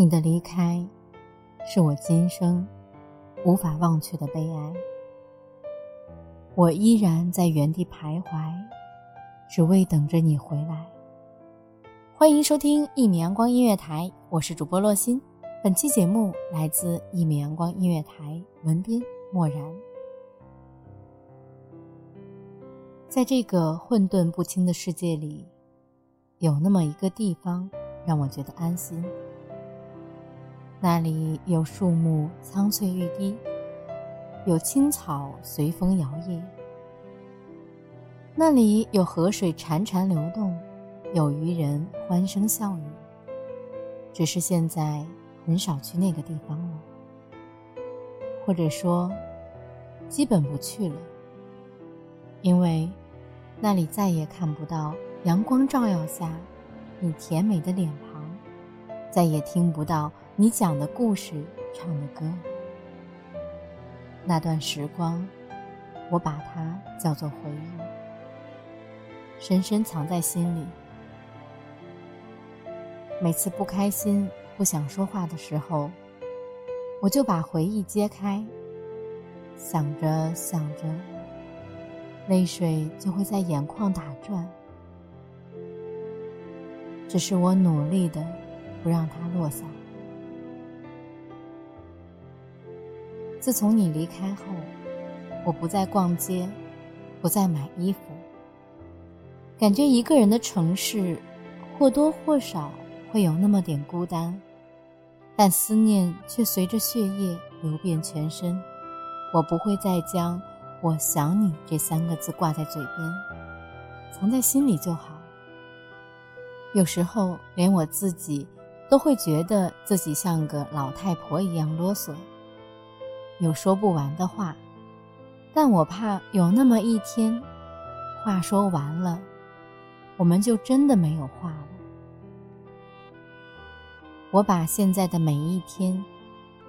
你的离开，是我今生无法忘却的悲哀。我依然在原地徘徊，只为等着你回来。欢迎收听一米阳光音乐台，我是主播洛心。本期节目来自一米阳光音乐台，文斌漠然。在这个混沌不清的世界里，有那么一个地方，让我觉得安心。那里有树木苍翠欲滴，有青草随风摇曳。那里有河水潺潺流动，有渔人欢声笑语。只是现在很少去那个地方了，或者说，基本不去了，因为那里再也看不到阳光照耀下你甜美的脸庞，再也听不到。你讲的故事，唱的歌，那段时光，我把它叫做回忆，深深藏在心里。每次不开心、不想说话的时候，我就把回忆揭开，想着想着，泪水就会在眼眶打转。只是我努力的不让它落下。自从你离开后，我不再逛街，不再买衣服。感觉一个人的城市，或多或少会有那么点孤单，但思念却随着血液流遍全身。我不会再将“我想你”这三个字挂在嘴边，藏在心里就好。有时候，连我自己都会觉得自己像个老太婆一样啰嗦。有说不完的话，但我怕有那么一天，话说完了，我们就真的没有话了。我把现在的每一天，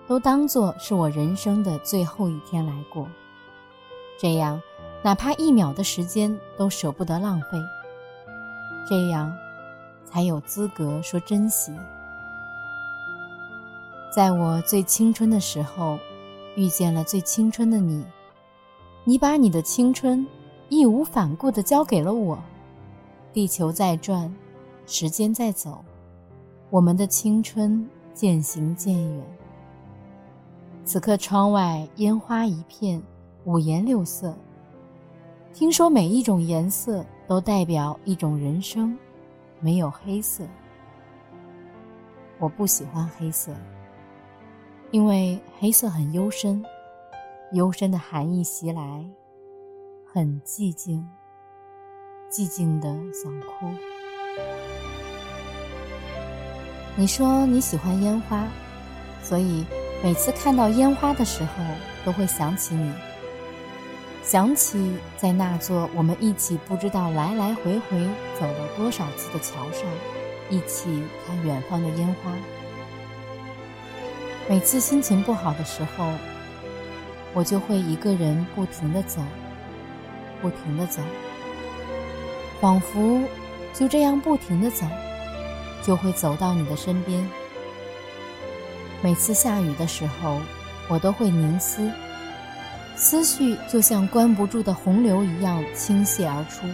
都当做是我人生的最后一天来过，这样，哪怕一秒的时间都舍不得浪费，这样，才有资格说珍惜。在我最青春的时候。遇见了最青春的你，你把你的青春义无反顾地交给了我。地球在转，时间在走，我们的青春渐行渐远。此刻窗外烟花一片，五颜六色。听说每一种颜色都代表一种人生，没有黑色。我不喜欢黑色。因为黑色很幽深，幽深的寒意袭来，很寂静，寂静的想哭。你说你喜欢烟花，所以每次看到烟花的时候，都会想起你，想起在那座我们一起不知道来来回回走了多少次的桥上，一起看远方的烟花。每次心情不好的时候，我就会一个人不停的走，不停的走，仿佛就这样不停的走，就会走到你的身边。每次下雨的时候，我都会凝思，思绪就像关不住的洪流一样倾泻而出，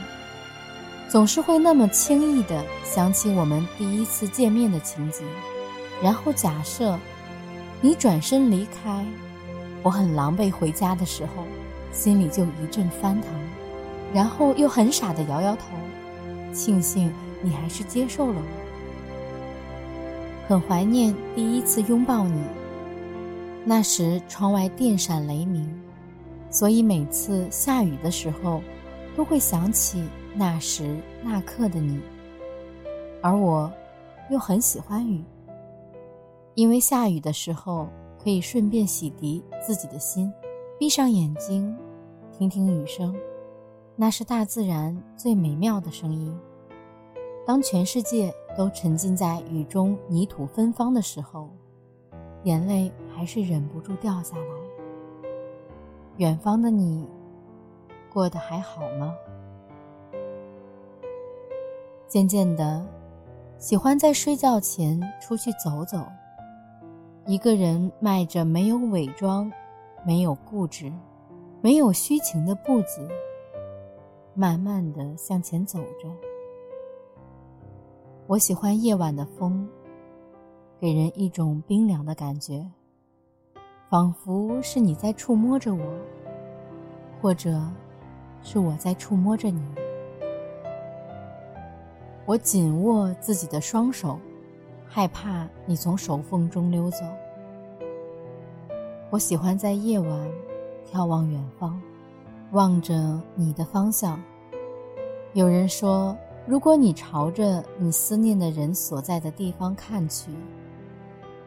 总是会那么轻易的想起我们第一次见面的情景，然后假设。你转身离开，我很狼狈回家的时候，心里就一阵翻腾，然后又很傻的摇摇头，庆幸你还是接受了我。很怀念第一次拥抱你，那时窗外电闪雷鸣，所以每次下雨的时候，都会想起那时那刻的你。而我，又很喜欢雨，因为下雨的时候可以顺便洗涤自己的心，闭上眼睛。听听雨声，那是大自然最美妙的声音。当全世界都沉浸在雨中泥土芬芳的时候，眼泪还是忍不住掉下来。远方的你，过得还好吗？渐渐的，喜欢在睡觉前出去走走，一个人迈着没有伪装、没有固执。没有虚情的步子，慢慢的向前走着。我喜欢夜晚的风，给人一种冰凉的感觉，仿佛是你在触摸着我，或者是我在触摸着你。我紧握自己的双手，害怕你从手缝中溜走。我喜欢在夜晚。眺望远方，望着你的方向。有人说，如果你朝着你思念的人所在的地方看去，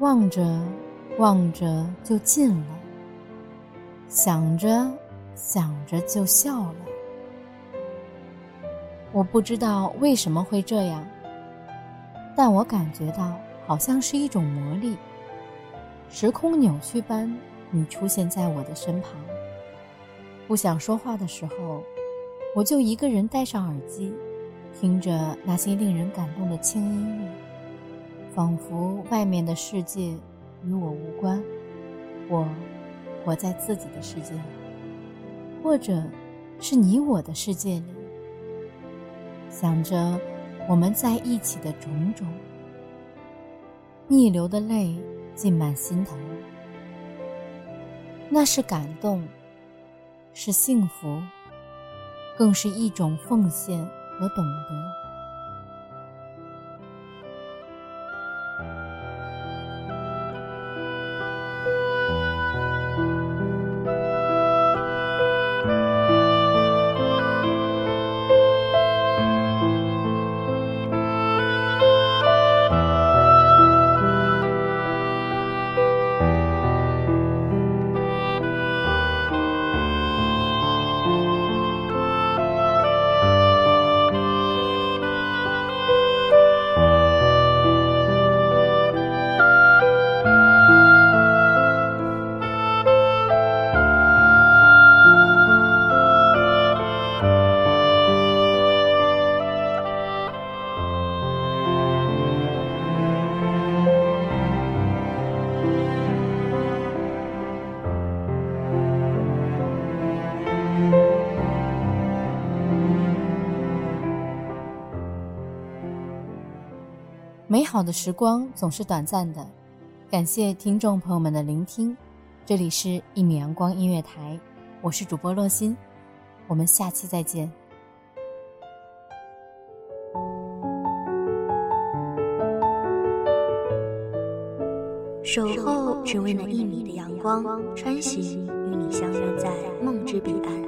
望着望着就近了，想着想着就笑了。我不知道为什么会这样，但我感觉到好像是一种魔力，时空扭曲般。你出现在我的身旁，不想说话的时候，我就一个人戴上耳机，听着那些令人感动的轻音乐，仿佛外面的世界与我无关，我活在自己的世界里，或者是你我的世界里，想着我们在一起的种种，逆流的泪浸满心头。那是感动，是幸福，更是一种奉献和懂得。美好的时光总是短暂的，感谢听众朋友们的聆听，这里是《一米阳光音乐台》，我是主播洛心，我们下期再见。守候只为那一米的阳光，穿行与你相约在梦之彼岸。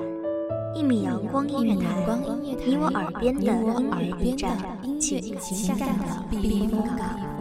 一米阳光音乐台，你我耳边的音乐驿站。情感的避风港。